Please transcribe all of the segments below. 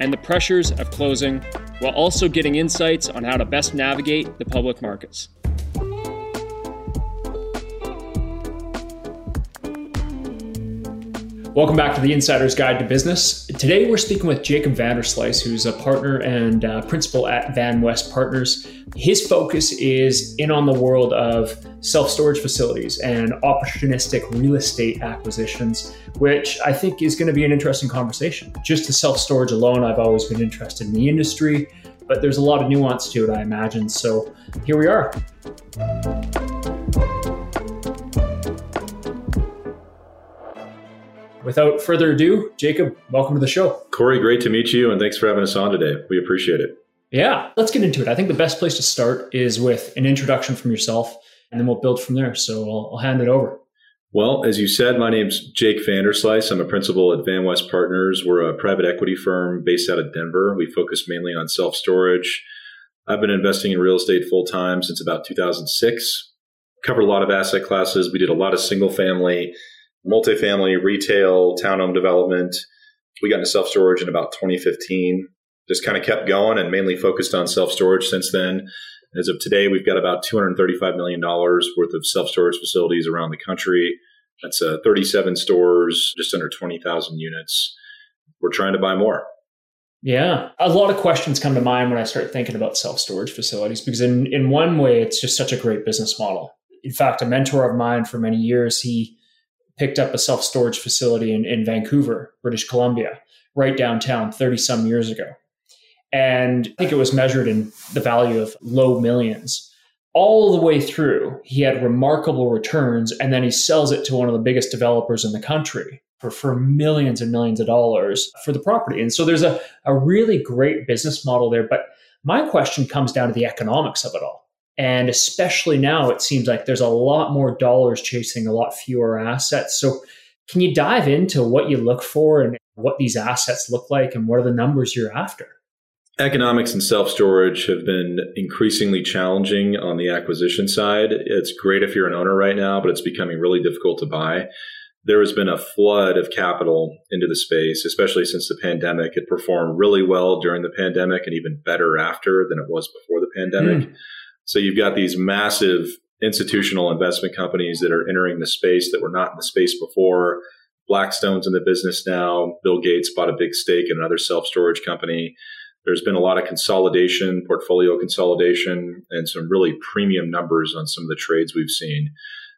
and the pressures of closing, while also getting insights on how to best navigate the public markets. Welcome back to the Insider's Guide to Business. Today we're speaking with Jacob Vanderslice, who's a partner and uh, principal at VanWest Partners. His focus is in on the world of self storage facilities and opportunistic real estate acquisitions, which I think is going to be an interesting conversation. Just the self storage alone, I've always been interested in the industry, but there's a lot of nuance to it, I imagine. So here we are. Without further ado, Jacob, welcome to the show. Corey, great to meet you, and thanks for having us on today. We appreciate it. Yeah, let's get into it. I think the best place to start is with an introduction from yourself, and then we'll build from there. So I'll, I'll hand it over. Well, as you said, my name's Jake Vanderslice. I'm a principal at VanWest Partners. We're a private equity firm based out of Denver. We focus mainly on self storage. I've been investing in real estate full time since about 2006. Covered a lot of asset classes. We did a lot of single family multifamily, retail, townhome development. We got into self storage in about 2015. Just kind of kept going and mainly focused on self storage since then. As of today, we've got about $235 million worth of self storage facilities around the country. That's uh, 37 stores, just under 20,000 units. We're trying to buy more. Yeah. A lot of questions come to mind when I start thinking about self storage facilities because, in, in one way, it's just such a great business model. In fact, a mentor of mine for many years, he picked up a self storage facility in, in Vancouver, British Columbia, right downtown 30 some years ago. And I think it was measured in the value of low millions. All the way through, he had remarkable returns, and then he sells it to one of the biggest developers in the country for, for millions and millions of dollars for the property. And so there's a, a really great business model there. But my question comes down to the economics of it all. And especially now, it seems like there's a lot more dollars chasing a lot fewer assets. So, can you dive into what you look for and what these assets look like and what are the numbers you're after? Economics and self storage have been increasingly challenging on the acquisition side. It's great if you're an owner right now, but it's becoming really difficult to buy. There has been a flood of capital into the space, especially since the pandemic. It performed really well during the pandemic and even better after than it was before the pandemic. Mm. So you've got these massive institutional investment companies that are entering the space that were not in the space before. Blackstone's in the business now. Bill Gates bought a big stake in another self storage company. There's been a lot of consolidation, portfolio consolidation, and some really premium numbers on some of the trades we've seen.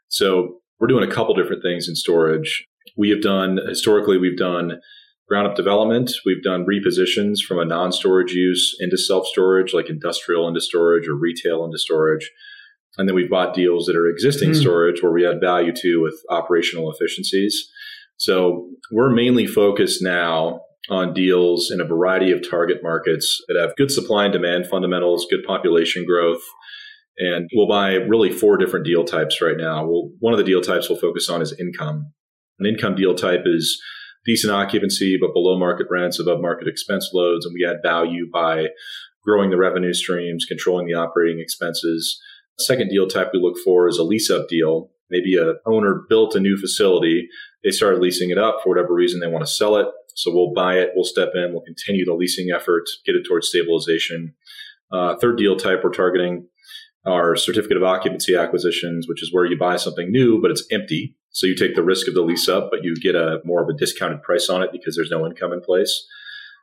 So we're doing a couple different things in storage. We have done, historically, we've done ground up development. We've done repositions from a non storage use into self storage, like industrial into storage or retail into storage. And then we've bought deals that are existing mm. storage where we add value to with operational efficiencies. So we're mainly focused now on deals in a variety of target markets that have good supply and demand fundamentals, good population growth. And we'll buy really four different deal types right now. We'll, one of the deal types we'll focus on is income. An income deal type is decent occupancy, but below market rents, above market expense loads. And we add value by growing the revenue streams, controlling the operating expenses. Second deal type we look for is a lease up deal. Maybe a owner built a new facility. They started leasing it up for whatever reason they want to sell it. So we'll buy it, we'll step in, we'll continue the leasing effort, get it towards stabilization. Uh, third deal type we're targeting are certificate of occupancy acquisitions, which is where you buy something new, but it's empty. So you take the risk of the lease up, but you get a more of a discounted price on it because there's no income in place.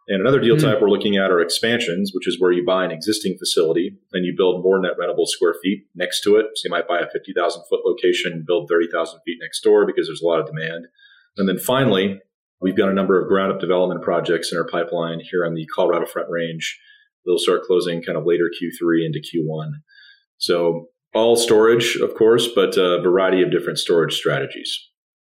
And another deal mm type we're looking at are expansions, which is where you buy an existing facility and you build more net rentable square feet next to it. So you might buy a 50,000 foot location build 30,000 feet next door because there's a lot of demand. And then finally, we've got a number of ground up development projects in our pipeline here on the Colorado Front Range. They'll start closing kind of later Q3 into Q1. So all storage, of course, but a variety of different storage strategies.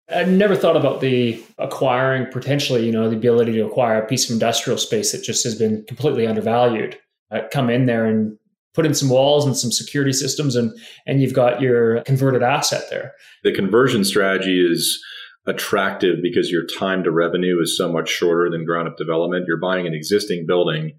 I never thought about the acquiring potentially, you know, the ability to acquire a piece of industrial space that just has been completely undervalued. Uh, come in there and put in some walls and some security systems, and and you've got your converted asset there. The conversion strategy is attractive because your time to revenue is so much shorter than ground up development. You're buying an existing building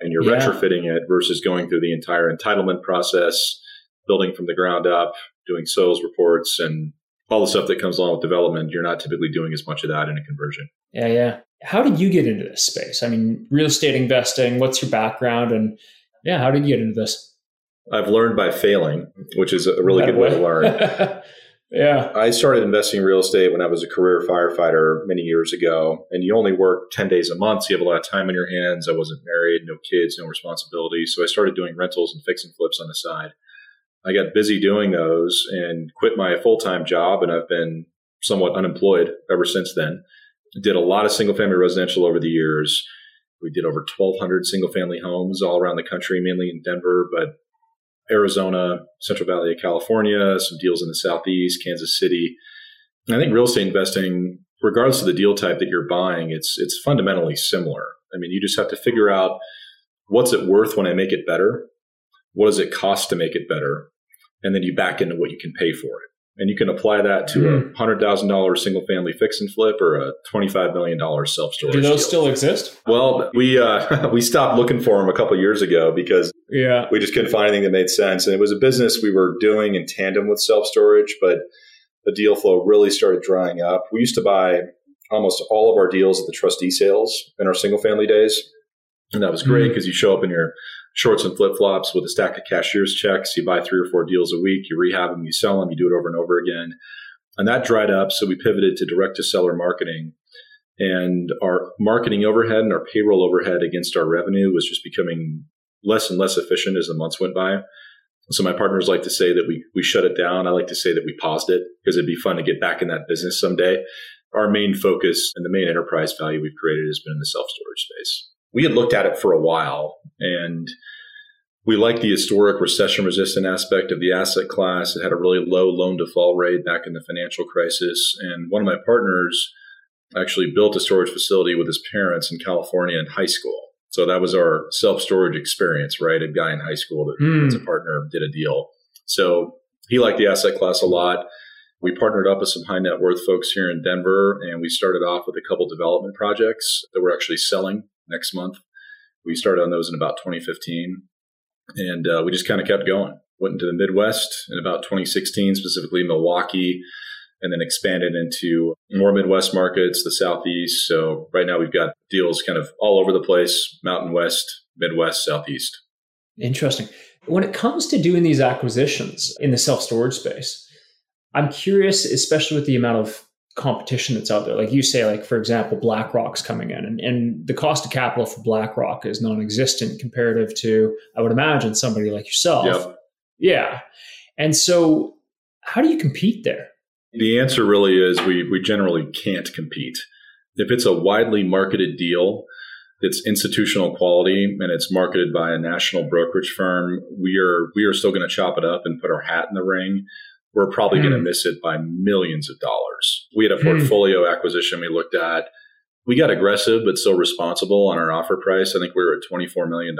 and you're yeah. retrofitting it versus going through the entire entitlement process, building from the ground up, doing sales reports and all the stuff that comes along with development, you're not typically doing as much of that in a conversion. Yeah, yeah. How did you get into this space? I mean, real estate investing, what's your background? And yeah, how did you get into this? I've learned by failing, which is a really good way, way to learn. yeah. I started investing in real estate when I was a career firefighter many years ago. And you only work 10 days a month, so you have a lot of time on your hands. I wasn't married, no kids, no responsibilities. So I started doing rentals and fix and flips on the side. I got busy doing those and quit my full time job, and I've been somewhat unemployed ever since then. Did a lot of single family residential over the years. We did over 1,200 single family homes all around the country, mainly in Denver, but Arizona, Central Valley of California, some deals in the Southeast, Kansas City. And I think real estate investing, regardless of the deal type that you're buying, it's it's fundamentally similar. I mean, you just have to figure out what's it worth when I make it better what does it cost to make it better? And then you back into what you can pay for it. And you can apply that to mm. a hmm. hundred thousand dollar single family fix and flip or a twenty five million dollar self storage. Do those deal. still exist? Well, we uh, we stopped looking for them a couple years ago because yeah, we just couldn't find anything that made sense. And it was a business we were doing in tandem with self storage, but the deal flow really started drying up. We used to buy almost all of our deals at the trustee sales in our single family days, and that was great because hmm. mm. you show up in your shorts and flip flops with a stack of cashier's checks. You buy three or four deals a week, you rehab them, you sell them, you do it over and over again. And that dried up. So we pivoted to direct to seller marketing. And our marketing overhead and our payroll overhead against our revenue was just becoming less and less efficient as the months went by. So my partners like to say that we we shut it down. I like to say that we paused it because it'd be fun to get back in that business someday. Our main focus and the main enterprise value we've created has been in the self storage space we had looked at it for a while and we liked the historic recession resistant aspect of the asset class. It had a really low loan default rate back in the financial crisis. And one of my partners actually built a storage facility with his parents in California in high school. So that was our self storage experience, right? A guy in high school that mm. as a partner did a deal. So he liked the asset class a lot. We partnered up with some high net worth folks here in Denver, and we started off with a couple development projects that we're actually selling next month. We started on those in about 2015, and uh, we just kind of kept going. Went into the Midwest in about 2016, specifically Milwaukee, and then expanded into more Midwest markets, the Southeast. So right now we've got deals kind of all over the place: Mountain West, Midwest, Southeast. Interesting. When it comes to doing these acquisitions in the self storage space, I'm curious, especially with the amount of competition that's out there. Like you say, like for example, BlackRock's coming in, and, and the cost of capital for BlackRock is non-existent comparative to, I would imagine, somebody like yourself. Yep. Yeah, and so how do you compete there? The answer really is we we generally can't compete. If it's a widely marketed deal, it's institutional quality and it's marketed by a national brokerage firm, we are we are still going to chop it up and put our hat in the ring we're probably mm. going to miss it by millions of dollars. We had a hmm. portfolio mm. acquisition we looked at. We got aggressive, but still responsible on our offer price. I think we were at $24 million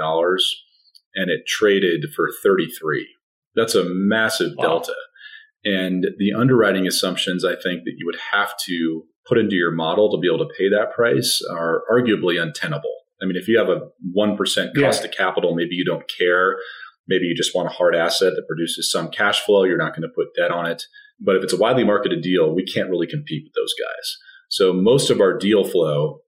and it traded for 33. That's a massive wow. delta. And the underwriting assumptions I think that you would have to put into your model to be able to pay that price are arguably untenable. I mean, if you have a 1% cost yeah. of capital, maybe you don't care. Maybe you just want a hard asset that produces some cash flow. You're not going to put debt on it. But if it's a widely marketed deal, we can't really compete with those guys. So most of our deal flow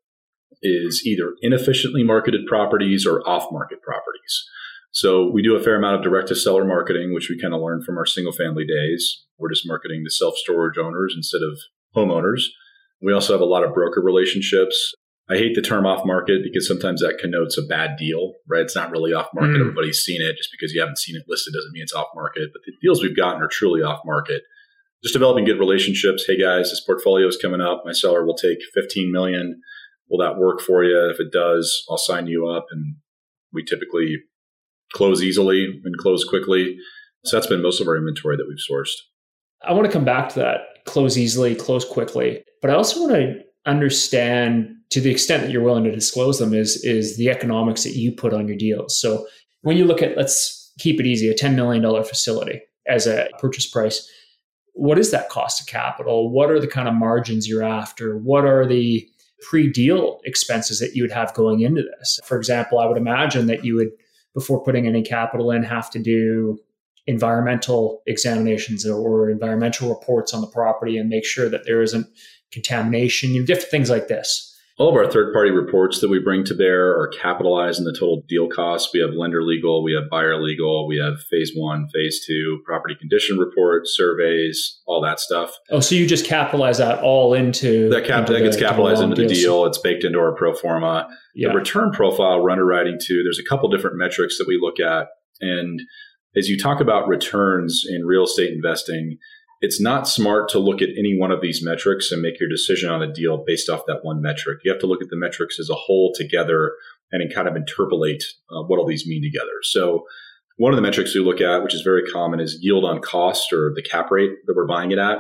is either inefficiently marketed properties or off market properties. So we do a fair amount of direct to seller marketing, which we kind of learned from our single family days. We're just marketing to self storage owners instead of homeowners. We also have a lot of broker relationships. I hate the term off market because sometimes that connotes a bad deal, right? It's not really off market. Mm. Everybody's seen it. Just because you haven't seen it listed doesn't mean it's off market. But the deals we've gotten are truly off market. Just developing good relationships. Hey guys, this portfolio is coming up. My seller will take 15 million. Will that work for you? If it does, I'll sign you up. And we typically close easily and close quickly. So that's been most of our inventory that we've sourced. I want to come back to that close easily, close quickly. But I also want to understand to the extent that you're willing to disclose them is is the economics that you put on your deals. So when you look at let's keep it easy, a $10 million facility as a purchase price, what is that cost of capital? What are the kind of margins you're after? What are the pre-deal expenses that you would have going into this? For example, I would imagine that you would before putting any capital in have to do environmental examinations or environmental reports on the property and make sure that there isn't contamination, you know, different things like this. All of our third party reports that we bring to bear are capitalized in the total deal cost. We have lender legal, we have buyer legal, we have phase one, phase two, property condition reports, surveys, all that stuff. Oh, so you just capitalize that all into that, cap- into that gets the, capitalized into the deals. deal. It's baked into our pro forma. Yeah. The return profile we're underwriting to, there's a couple different metrics that we look at. And as you talk about returns in real estate investing, it's not smart to look at any one of these metrics and make your decision on a deal based off that one metric. You have to look at the metrics as a whole together and kind of interpolate uh, what all these mean together. So, one of the metrics we look at, which is very common, is yield on cost or the cap rate that we're buying it at.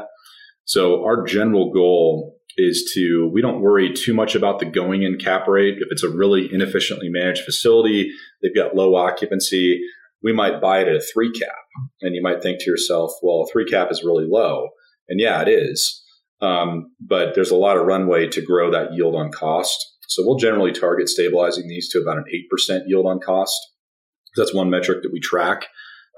So, our general goal is to, we don't worry too much about the going in cap rate. If it's a really inefficiently managed facility, they've got low occupancy, we might buy it at a three cap. And you might think to yourself, well, a three cap is really low. And yeah, it is. Um, but there's a lot of runway to grow that yield on cost. So we'll generally target stabilizing these to about an 8% yield on cost. That's one metric that we track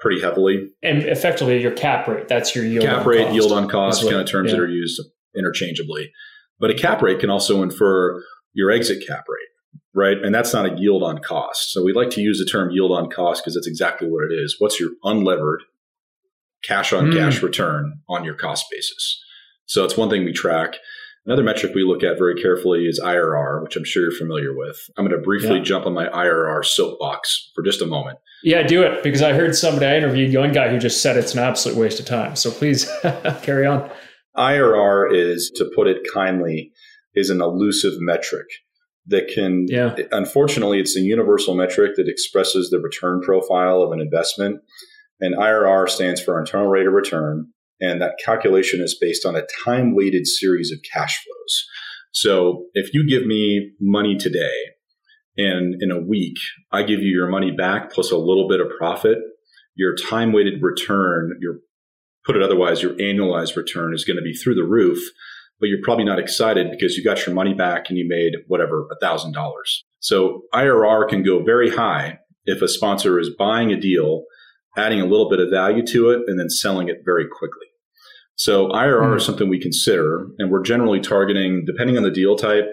pretty heavily. And effectively, your cap rate, that's your yield cap on rate, cost. yield on cost, what, kind of terms yeah. that are used interchangeably. But a cap rate can also infer your exit cap rate, right? And that's not a yield on cost. So we like to use the term yield on cost because that's exactly what it is. What's your unlevered cash on hmm. cash return on your cost basis? So that's one thing we track. Another metric we look at very carefully is IRR, which I'm sure you're familiar with. I'm going to briefly Yeah. jump on my IRR soapbox for just a moment. Yeah, do it because I heard somebody I interviewed, one guy who just said it's an absolute waste of time. So please carry on. IRR is, to put it kindly, is an elusive metric that can, Yeah. unfortunately, it's a universal metric that expresses the return profile of an investment. And IRR stands for internal rate of return. And that calculation is based on a time weighted series of cash flows. So if you give me money today and in a week, I give you your money back plus a little bit of profit, your time weighted return, your put it otherwise, your annualized return is going to be through the roof, but you're probably not excited because you got your money back and you made whatever, a thousand dollars. So IRR can go very high if a sponsor is buying a deal, adding a little bit of value to it, and then selling it very quickly. So IRR Hmm. is something we consider, and we're generally targeting, depending on the deal type,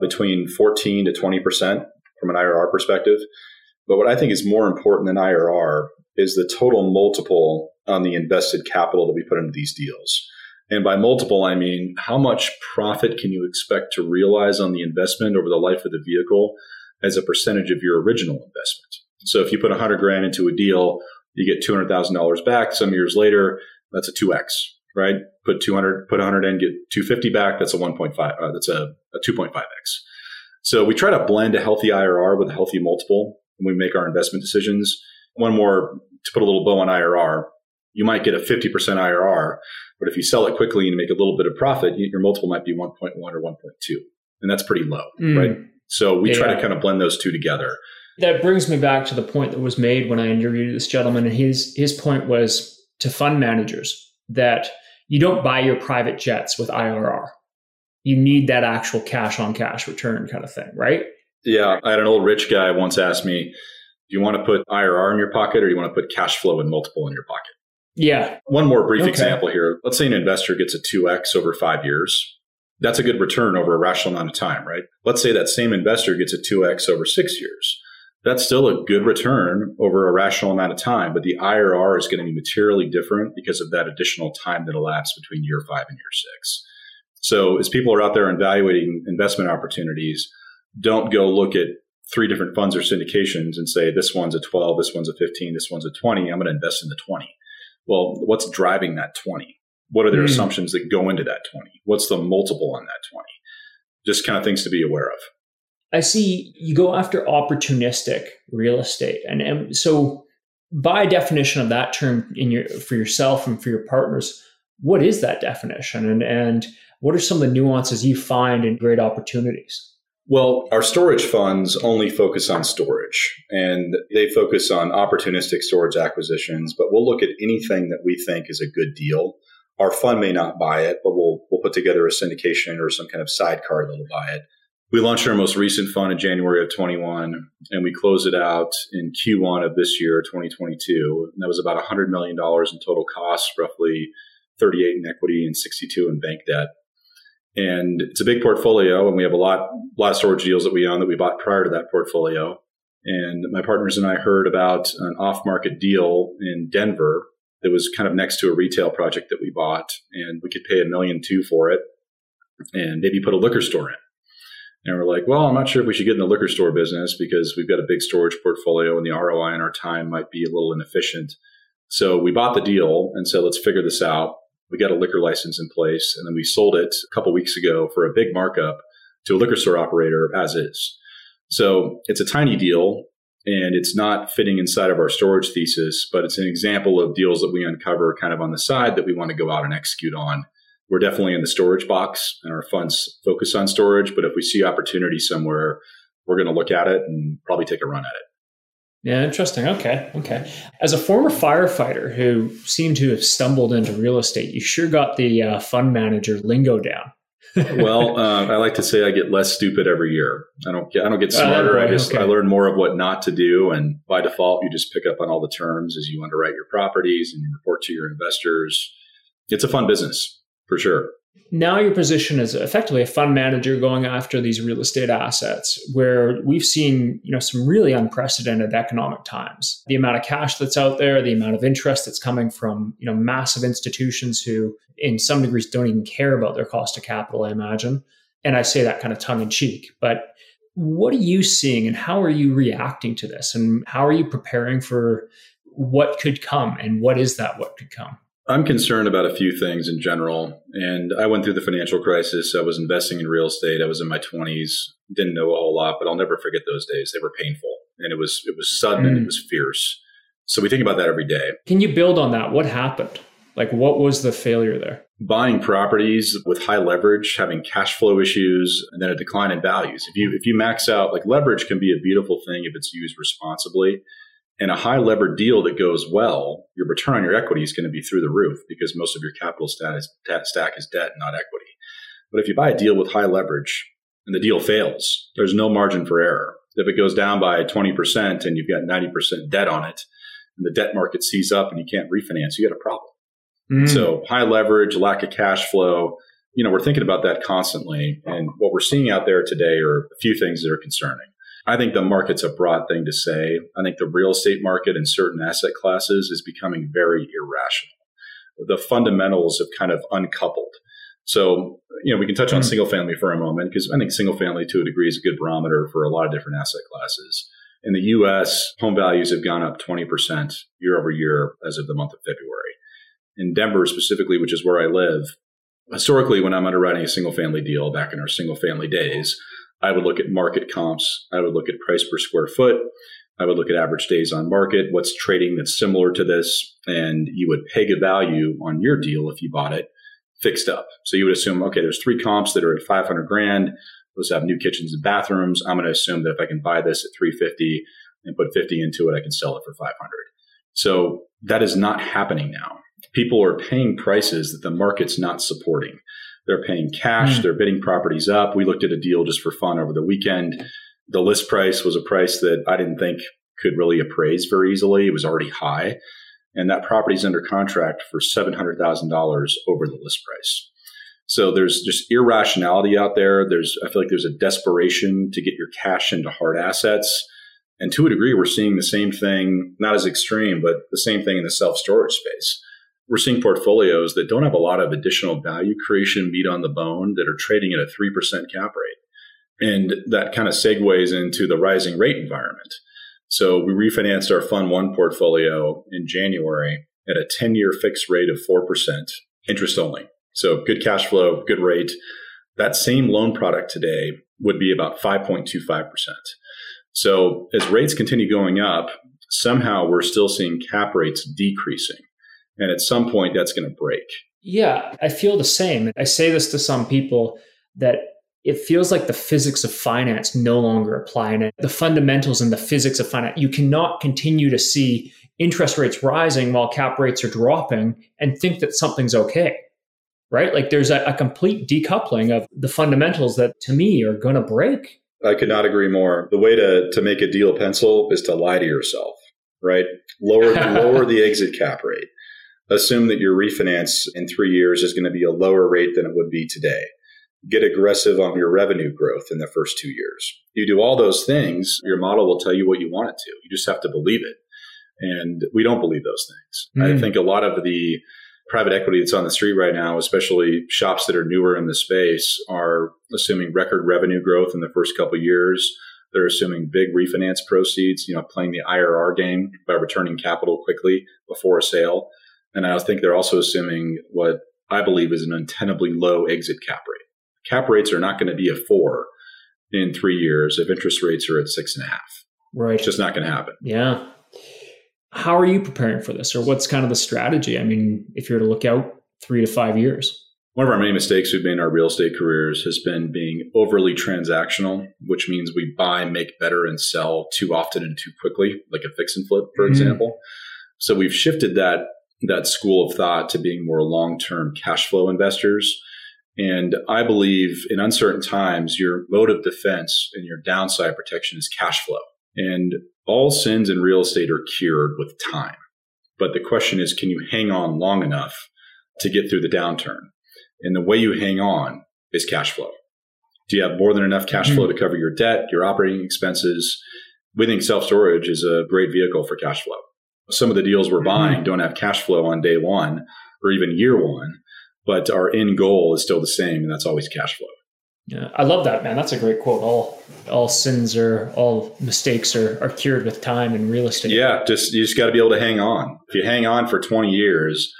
between 14 to 20% from an IRR perspective. But what I think is more important than IRR is the total multiple on the invested capital that we put into these deals. And by multiple, I mean how much profit can you expect to realize on the investment over the life of the vehicle as a percentage of your original investment. So if you put 100 grand into a deal, you get $200,000 back. Some years later, that's a 2x, right? Put 200, put 100 in, get 250 back. That's a 1.5, uh, that's a, a 2.5x. So we try to blend a healthy IRR with a healthy multiple when we make our investment decisions. One more to put a little bow on IRR, you might get a 50% IRR, but if you sell it quickly and make a little bit of profit, your multiple might be 1.1 or 1.2. And that's pretty low, Mm. right? So we try to kind of blend those two together. That brings me back to the point that was made when I interviewed this gentleman, and his his point was to fund managers that you don't buy your private jets with IRR. You need that actual cash on cash return kind of thing, right? Yeah. I had an old rich guy once ask me, do you want to put IRR in your pocket or do you want to put cash flow and multiple in your pocket? Yeah. One more brief Okay. example here. Let's say an investor gets a 2x over five years. That's a good return over a rational amount of time, right? Let's say that same investor gets a 2x over six years. That's still a good return over a rational amount of time, but the IRR is going to be materially different because of that additional time that elapsed between year five and year six. So as people are out there evaluating investment opportunities, don't go look at three different funds or syndications and say, this one's a 12, this one's a 15, this one's a 20. I'm going to invest in the 20 well, what's driving that 20? What are their Mm. assumptions that go into that 20? What's the multiple on that 20? Just kind of things to be aware of. I see you go after opportunistic real estate. And, and so by definition of that term in your for yourself and for your partners, what is that definition and, and what are some of the nuances you find in great opportunities? Well, our storage funds only focus on storage and they focus on opportunistic storage acquisitions, but we'll look at anything that we think is a good deal. Our fund may not buy it, but we'll, we'll put together a syndication or some kind of sidecar that'll buy it. We launched our most recent fund in January of 21 and we closed it out in Q1 of this year, 2022. And that was about $100 million in total costs, roughly 38 in equity and 62 in bank debt. And it's a big portfolio, and we have a lot, lot of storage deals that we own that we bought prior to that portfolio. And my partners and I heard about an off market deal in Denver that was kind of next to a retail project that we bought, and we could pay a million two for it and maybe put a liquor store in. And we're like, well, I'm not sure if we should get in the liquor store business because we've got a big storage portfolio and the ROI in our time might be a little inefficient. So we bought the deal and said, let's figure this out. We got a liquor license in place, and then we sold it a couple weeks ago for a big markup to a liquor store operator as is. So it's a tiny deal and it's not fitting inside of our storage thesis, but it's an example of deals that we uncover kind of on the side that we want to go out and execute on. We're definitely in the storage box and our funds focus on storage, but if we see opportunity somewhere, we're going to look at it and probably take a run at it. Yeah, interesting. Okay. Okay. As a former firefighter who seemed to have stumbled into real estate, you sure got the uh, fund manager lingo down. well, uh, I like to say I get less stupid every year. I don't get I don't get uh, smarter. Uh, I just. I learn more of what not to do, and by default, you just pick up on all the terms as you underwrite your properties and you report to your investors. It's a fun business for sure now your position is effectively a fund manager going after these real estate assets where we've seen you know some really unprecedented economic times. The amount of cash that's out there the amount of interest that's coming from you know massive institutions who in some degrees don't even care about their cost of capital i imagine. And i say that kind of tongue in cheek but what are you seeing and how are you reacting to this? And how are you preparing for what could come and what is that what could come I'm concerned about a few things in general. And I went through the financial crisis. I was investing in real estate. I was in my 20s, didn't know a whole lot, but I'll never forget those days. They were painful and it was it was sudden mm. and it mm. was fierce. So we think about that every day. Can you build on that? What happened? Like what was the failure there? Buying properties with high leverage, having cash flow issues, and then a decline in values. If you if you max out like leverage can be a beautiful thing if it's used responsibly in a high levered deal that goes well, your return on your equity is going to be through the roof because most of your capital stack is, stack is debt, not equity. But if you buy a deal with high leverage and the deal fails, there's no margin for error. If it goes down by 20% and you've got 90% debt on it and the debt market sees up and you can't refinance, you got a problem. Mm. So high leverage, lack of cash flow, you know, we're thinking about that constantly. And what we're seeing out there today are a few things that are concerning. I think the market's a broad thing to say. I think the real estate market in certain asset classes is becoming very irrational. The fundamentals have kind of uncoupled. So, you know, we can touch on mm-hmm. single family for a moment because I think single family to a degree is a good barometer for a lot of different asset classes. In the US, home values have gone up 20% year over year as of the month of February. In Denver specifically, which is where I live, historically, when I'm underwriting a single family deal back in our single family days, I would look at market comps. I would look at price per square foot. I would look at average days on market, what's trading that's similar to this, and you would peg a value on your deal if you bought it fixed up. So you would assume, okay, there's three comps that are at 500 grand. Those have new kitchens and bathrooms. I'm going to assume that if I can buy this at 350 and put 50 into it, I can sell it for 500. So that is not happening now. People are paying prices that the market's not supporting. They're paying cash. Mm. They're bidding properties up. We looked at a deal just for fun over the weekend. The list price was a price that I didn't think could really appraise very easily. It was already high. And that property is under contract for $700,000 over the list price. So there's just irrationality out there. There's, I feel like there's a desperation to get your cash into hard assets. And to a degree, we're seeing the same thing, not as extreme, but the same thing in the self storage space we're seeing portfolios that don't have a lot of additional value creation meat on the bone that are trading at a 3% cap rate. And that kind of segues into the rising rate environment. So we refinanced our Fund One portfolio in January at a 10 year fixed rate of 4%, interest only. So good cash flow, good rate. That same loan product today would be about 5.25%. So as rates continue going up, somehow we're still seeing cap rates decreasing. And at some point, that's going to break. Yeah, I feel the same. I say this to some people that it feels like the physics of finance no longer apply and the fundamentals and the physics of finance. You cannot continue to see interest rates rising while cap rates are dropping and think that something's okay. Right? Like there's a, a complete decoupling of the fundamentals that to me are going to break. I could not agree more. The way to, to make a deal pencil is to lie to yourself, right? Lower, lower the exit cap rate. Assume that your refinance in three years is going to be a lower rate than it would be today get aggressive on your revenue growth in the first two years. You do all those things, your model will tell you what you want it to. You just have to believe it. And we don't believe those things. Mm. I think a lot of the private equity that's on the street right now, especially shops that are newer in the space, are assuming record revenue growth in the first couple years. They're assuming big refinance proceeds, you know, playing the IRR game by returning capital quickly before a sale. And I think they're also assuming what I believe is an untenably low exit cap rate cap rates are not going to be a four in three years if interest rates are at six and a half. Right. It's just not going to happen. Yeah. How are you preparing for this, or what's kind of the strategy? I mean, if you're to look out three to five years. One of our many mistakes we've made in our real estate careers has been being overly transactional, which means we buy, make better, and sell too often and too quickly, like a fix and flip, for mm-hmm. example. So we've shifted that that school of thought to being more long term cash flow investors and I believe in uncertain times, your mode of defense and your downside protection is cash flow. And all sins in real estate are cured with time. But the question is, can you hang on long enough to get through the downturn? And the way you hang on is cash flow. Do you have more than enough cash mm-hmm. flow to cover your debt, your operating expenses? We think self storage is a great vehicle for cash flow. Some of the deals we're mm-hmm. buying don't have cash flow on day one or even year one but our end goal is still the same, and that's always cash flow. Yeah, I love that, man. That's a great quote. All all sins are all mistakes are, are cured with time and real estate. Yeah, just you just got to be able to hang on. If you hang on for 20 years,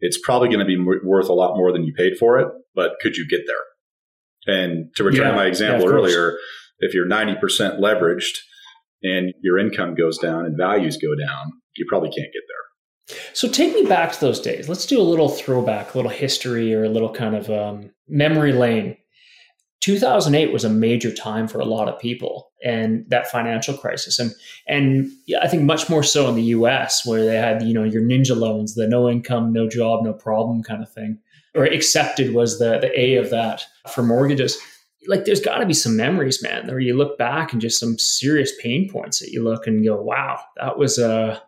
it's probably going to be worth a lot more than you paid for it, but could you get there? And to return yeah, to my example yeah, earlier, if you're 90% leveraged and your income goes down and values go down, you probably can't get there. So take me back to those days. Let's do a little throwback, a little history, or a little kind of um, memory lane. 2008 was a major time for a lot of people and that financial crisis and and I think much more so in the US where they had you know your ninja loans the no income no job no problem kind of thing or accepted was the the A of that for mortgages like there's got to be some memories man where you look back and just some serious pain points that you look and go wow that was a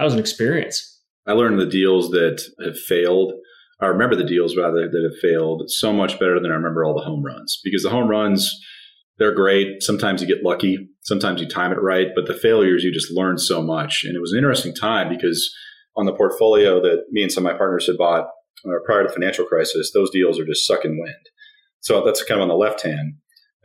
that was an experience. I learned the deals that have failed. I remember the deals rather that have failed so much better than I remember all the home runs because the home runs, they're great. Sometimes you get lucky. Sometimes you time it right, but the failures, you just learn so much. And it was an interesting time because on the portfolio that me and some of my partners had bought uh, prior to financial crisis, those deals are just sucking wind. So that's kind of on the left hand.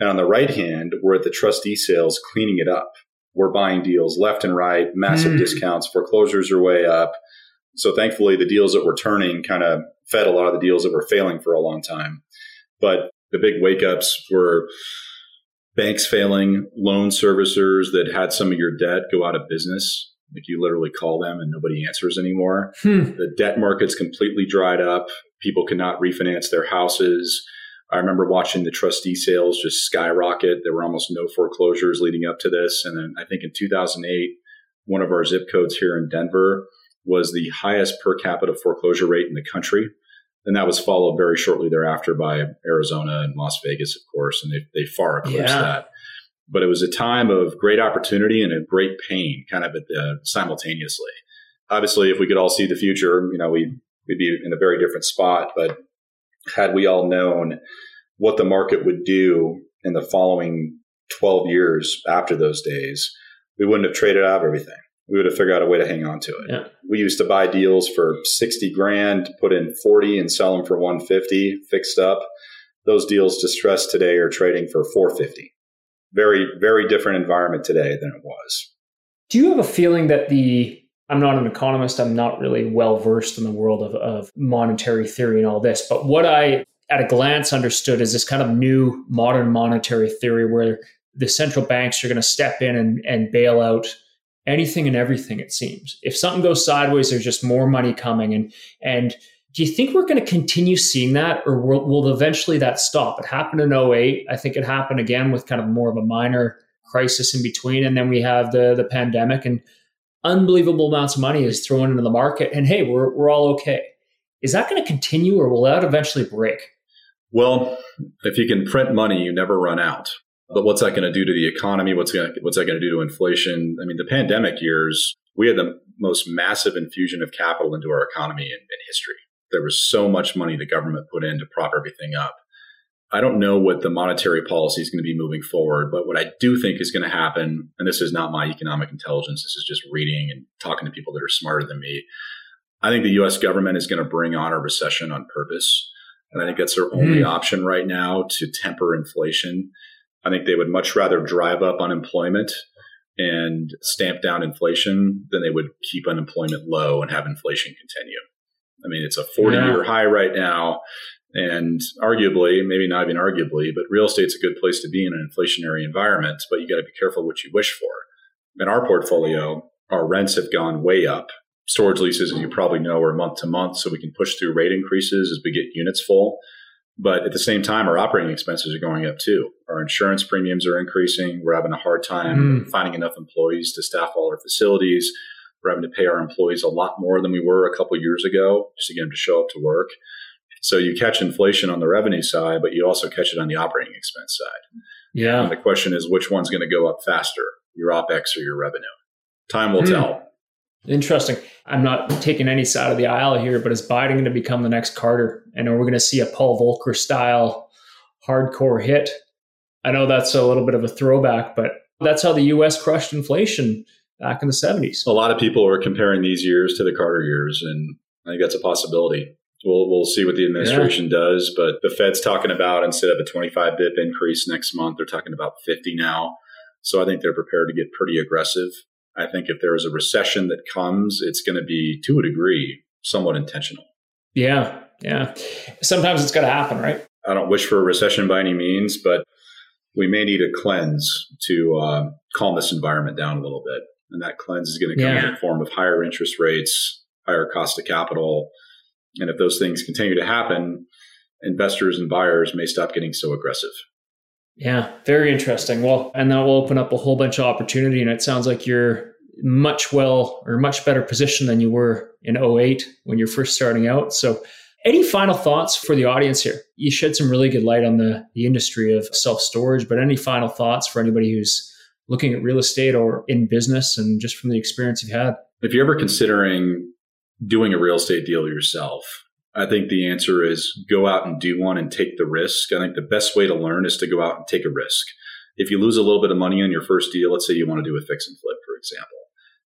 And on the right hand, we're at the trustee sales cleaning it up we're buying deals left and right, massive mm. discounts, foreclosures are way up. So thankfully, the deals that were turning kind of fed a lot of the deals that were failing for a long time. But the big wake ups were banks failing, loan servicers that had some of your debt go out of business. Like you literally call them and nobody answers anymore. Hmm. The debt market's completely dried up. People cannot refinance their houses. I remember watching the trustee sales just skyrocket. There were almost no foreclosures leading up to this. And then I think in 2008, one of our zip codes here in Denver was the highest per capita foreclosure rate in the country. And that was followed very shortly thereafter by Arizona and Las Vegas, of course, and they, they far eclipsed yeah. that. But it was a time of great opportunity and a great pain kind of at the, simultaneously. Obviously, if we could all see the future, you know, we'd, we'd be in a very different spot. But had we all known what the market would do in the following 12 years after those days, we wouldn't have traded out everything. We would have figured out a way to hang on to it. Yeah. We used to buy deals for 60 grand, put in 40 and sell them for 150 fixed up. Those deals distressed today are trading for 450. Very, very different environment today than it was. Do you have a feeling that the I'm not an economist. I'm not really well versed in the world of, of monetary theory and all this. But what I, at a glance, understood is this kind of new modern monetary theory where the central banks are going to step in and, and bail out anything and everything, it seems. If something goes sideways, there's just more money coming. And, and Do you think we're going to continue seeing that, or will, will eventually that stop? It happened in 08. I think it happened again with kind of more of a minor crisis in between. And then we have the, the pandemic, and unbelievable amounts of money is thrown into the market. And hey, we're, we're all okay. Is that going to continue, or will that eventually break? Well, if you can print money, you never run out. But what's that going to do to the economy? What's going to, what's that going to do to inflation? I mean, the pandemic years, we had the most massive infusion of capital into our economy in, in history. There was so much money the government put in to prop everything up. I don't know what the monetary policy is going to be moving forward, but what I do think is going to happen, and this is not my economic intelligence, this is just reading and talking to people that are smarter than me. I think the US government is going to bring on a recession on purpose. And I think that's their only mm. option right now to temper inflation. I think they would much rather drive up unemployment and stamp down inflation than they would keep unemployment low and have inflation continue. I mean, it's a 40 year high right now. And arguably, maybe not even arguably, but real estate's a good place to be in an inflationary environment, but you got to be careful what you wish for. In our portfolio, our rents have gone way up. Storage leases, as you probably know, are month to month, so we can push through rate increases as we get units full. But at the same time, our operating expenses are going up too. Our insurance premiums are increasing. We're having a hard time mm. finding enough employees to staff all our facilities. We're having to pay our employees a lot more than we were a couple years ago just to get them to show up to work. So you catch inflation on the revenue side, but you also catch it on the operating expense side. Yeah. And the question is, which one's going to go up faster, your OPEX or your revenue? Time will mm. tell. Interesting. I'm not taking any side of the aisle here, but is Biden going to become the next Carter? And are we going to see a Paul Volcker style hardcore hit? I know that's a little bit of a throwback, but that's how the US crushed inflation back in the 70s. A lot of people are comparing these years to the Carter years, and I think that's a possibility. We'll, we'll see what the administration yeah. does, but the Fed's talking about instead of a 25 bip increase next month, they're talking about 50 now. So I think they're prepared to get pretty aggressive. I think if there is a recession that comes, it's going to be to a degree somewhat intentional. Yeah, yeah. Sometimes it's going to happen, right? I don't wish for a recession by any means, but we may need a cleanse to uh, calm this environment down a little bit. And that cleanse is going to come yeah. in the form of higher interest rates, higher cost of capital. And if those things continue to happen, investors and buyers may stop getting so aggressive. Yeah, very interesting. Well, and that will open up a whole bunch of opportunity. And it sounds like you're much well or much better positioned than you were in 08 when you're first starting out. So, any final thoughts for the audience here? You shed some really good light on the, the industry of self storage, but any final thoughts for anybody who's looking at real estate or in business and just from the experience you've had? If you're ever considering doing a real estate deal yourself, I think the answer is go out and do one and take the risk. I think the best way to learn is to go out and take a risk. If you lose a little bit of money on your first deal, let's say you want to do a fix and flip, for example,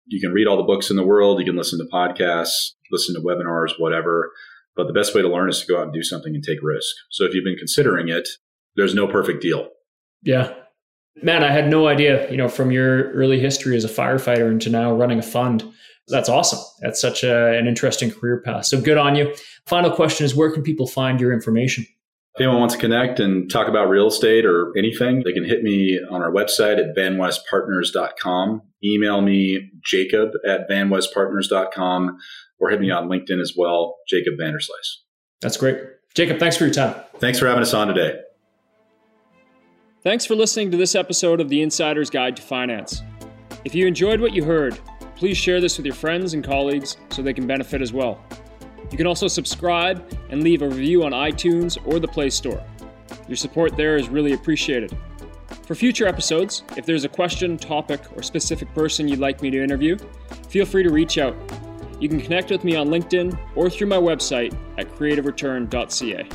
you can read all the books in the world, you can listen to podcasts, listen to webinars, whatever. But the best way to learn is to go out and do something and take risk. So if you've been considering it, there's no perfect deal. Yeah. Man, I had no idea, you know, from your early history as a firefighter into now running a fund that's awesome. That's such a, an interesting career path. So good on you. Final question is where can people find your information? If anyone wants to connect and talk about real estate or anything, they can hit me on our website at vanwestpartners.com. Email me, jacob at vanwestpartners.com, or hit me on LinkedIn as well, Jacob Vanderslice. That's great. Jacob, thanks for your time. Thanks for having us on today. Thanks for listening to this episode of The Insider's Guide to Finance. If you enjoyed what you heard, Please share this with your friends and colleagues so they can benefit as well. You can also subscribe and leave a review on iTunes or the Play Store. Your support there is really appreciated. For future episodes, if there's a question, topic, or specific person you'd like me to interview, feel free to reach out. You can connect with me on LinkedIn or through my website at creativereturn.ca.